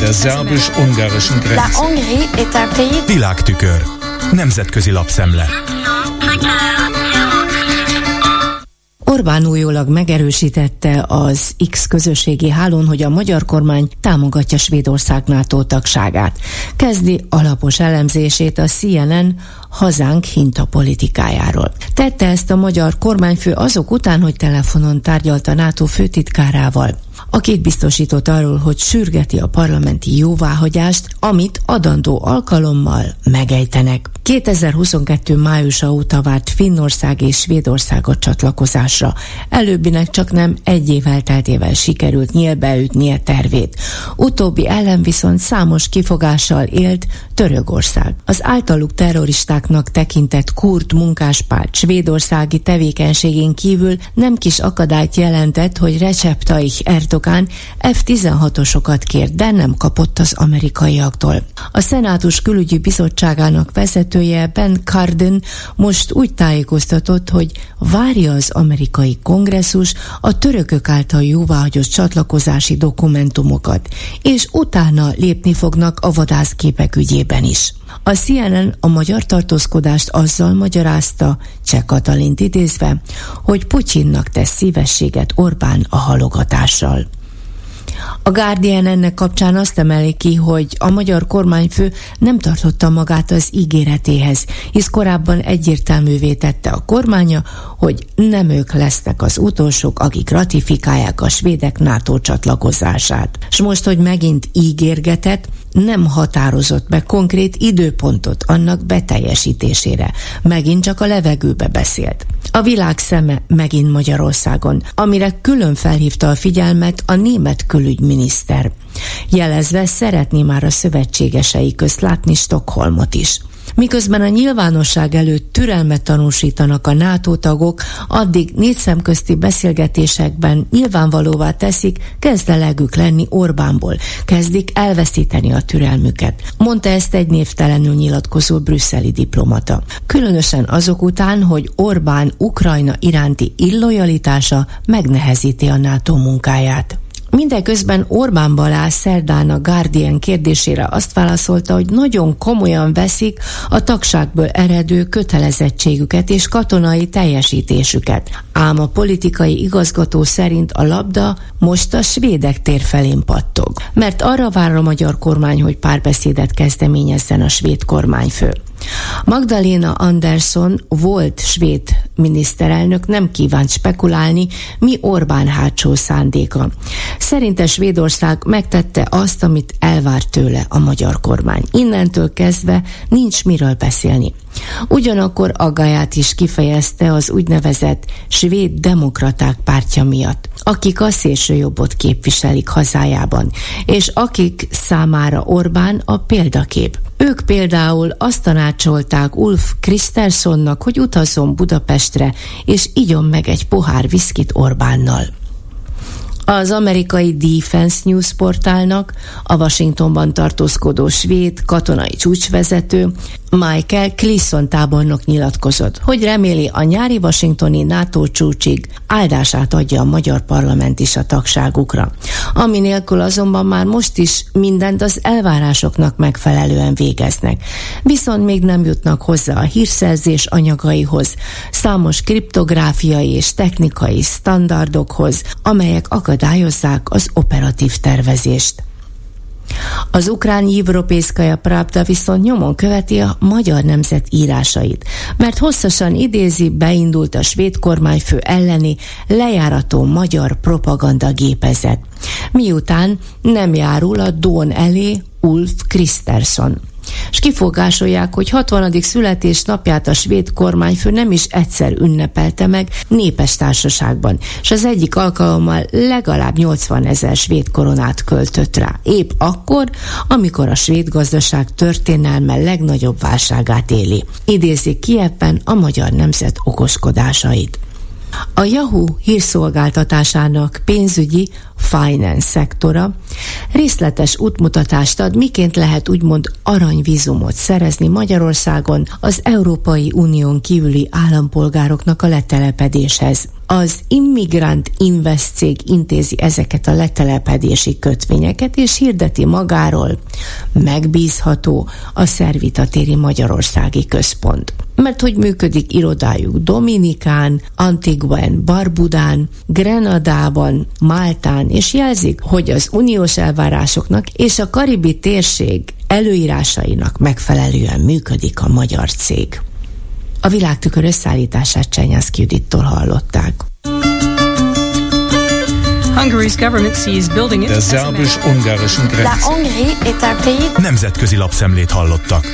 Der szerbus-ungarischen Grenze. Világtükör. Nemzetközi lapszemle. Orbán újólag megerősítette az X közösségi hálón, hogy a magyar kormány támogatja Svédország NATO tagságát. Kezdi alapos elemzését a CNN hazánk hinta politikájáról. Tette ezt a magyar kormányfő azok után, hogy telefonon tárgyalt a NATO főtitkárával akit biztosított arról, hogy sürgeti a parlamenti jóváhagyást, amit adandó alkalommal megejtenek. 2022. májusa óta várt Finnország és Svédország a csatlakozásra. Előbbinek csak nem egy év elteltével sikerült nyílbeütnie tervét. Utóbbi ellen viszont számos kifogással élt Törögország. Az általuk terroristáknak tekintett kurt munkáspárt svédországi tevékenységén kívül nem kis akadályt jelentett, hogy Recep Tayyip Erdogan F-16-osokat kért, de nem kapott az amerikaiaktól. A Szenátus külügyi bizottságának vezetője Ben Cardin most úgy tájékoztatott, hogy várja az amerikai kongresszus a törökök által jóváhagyott csatlakozási dokumentumokat, és utána lépni fognak a vadászképek ügyében is. A CNN a magyar tartózkodást azzal magyarázta, Cseh Katalint idézve, hogy Putyinnak tesz szívességet Orbán a halogatással. A Guardian ennek kapcsán azt emeli ki, hogy a magyar kormányfő nem tartotta magát az ígéretéhez, hisz korábban egyértelművé tette a kormánya, hogy nem ők lesznek az utolsók, akik ratifikálják a svédek NATO csatlakozását. És most, hogy megint ígérgetett, nem határozott be konkrét időpontot annak beteljesítésére. Megint csak a levegőbe beszélt. A világ szeme megint Magyarországon, amire külön felhívta a figyelmet a német külügyminiszter. Jelezve szeretné már a szövetségesei közt látni Stockholmot is. Miközben a nyilvánosság előtt türelmet tanúsítanak a NATO tagok, addig négy szemközti beszélgetésekben nyilvánvalóvá teszik, kezd elegük lenni Orbánból, kezdik elveszíteni a türelmüket. Mondta ezt egy névtelenül nyilatkozó brüsszeli diplomata. Különösen azok után, hogy Orbán Ukrajna iránti illojalitása megnehezíti a NATO munkáját. Mindeközben Orbán Balázs szerdán a Guardian kérdésére azt válaszolta, hogy nagyon komolyan veszik a tagságból eredő kötelezettségüket és katonai teljesítésüket. Ám a politikai igazgató szerint a labda most a svédek tér felén pattog. Mert arra vár a magyar kormány, hogy párbeszédet kezdeményezzen a svéd kormányfő. Magdalena Andersson volt svéd miniszterelnök nem kívánt spekulálni, mi Orbán hátsó szándéka. Szerinte Svédország megtette azt, amit elvárt tőle a magyar kormány. Innentől kezdve nincs miről beszélni. Ugyanakkor aggáját is kifejezte az úgynevezett svéd demokraták pártja miatt, akik a szélsőjobbot képviselik hazájában, és akik számára Orbán a példakép. Ők például azt tanácsolták Ulf Kristerssonnak, hogy utazzon Budapestre, és igyon meg egy pohár viszkit Orbánnal. Az amerikai Defense News portálnak a Washingtonban tartózkodó svéd katonai csúcsvezető Michael Clisson tábornok nyilatkozott, hogy reméli a nyári washingtoni NATO csúcsig áldását adja a magyar parlament is a tagságukra. Ami nélkül azonban már most is mindent az elvárásoknak megfelelően végeznek. Viszont még nem jutnak hozzá a hírszerzés anyagaihoz, számos kriptográfiai és technikai standardokhoz, amelyek akadályozzák az operatív tervezést. Az ukrán Jivropészkaja Pravda viszont nyomon követi a magyar nemzet írásait, mert hosszasan idézi, beindult a svéd kormányfő elleni lejárató magyar propaganda gépezet. Miután nem járul a Dón elé Ulf Kristersson és kifogásolják, hogy 60. születésnapját a svéd kormányfő nem is egyszer ünnepelte meg népes társaságban, és az egyik alkalommal legalább 80 ezer svéd koronát költött rá. Épp akkor, amikor a svéd gazdaság történelme legnagyobb válságát éli. Idézik ki ebben a magyar nemzet okoskodásait. A Yahoo hírszolgáltatásának pénzügyi finance szektora részletes útmutatást ad, miként lehet úgymond aranyvízumot szerezni Magyarországon az Európai Unión kívüli állampolgároknak a letelepedéshez. Az Immigrant Invest cég intézi ezeket a letelepedési kötvényeket, és hirdeti magáról megbízható a Szervitatéri Magyarországi Központ mert hogy működik irodájuk Dominikán, Antiguen, Barbudán, Grenadában, Máltán, és jelzik, hogy az uniós elvárásoknak és a karibi térség előírásainak megfelelően működik a magyar cég. A világtükör összeállítását Csenyász Judittól hallották. Der szerbus-ungarischen Grenze. Nemzetközi lapszemlét hallottak.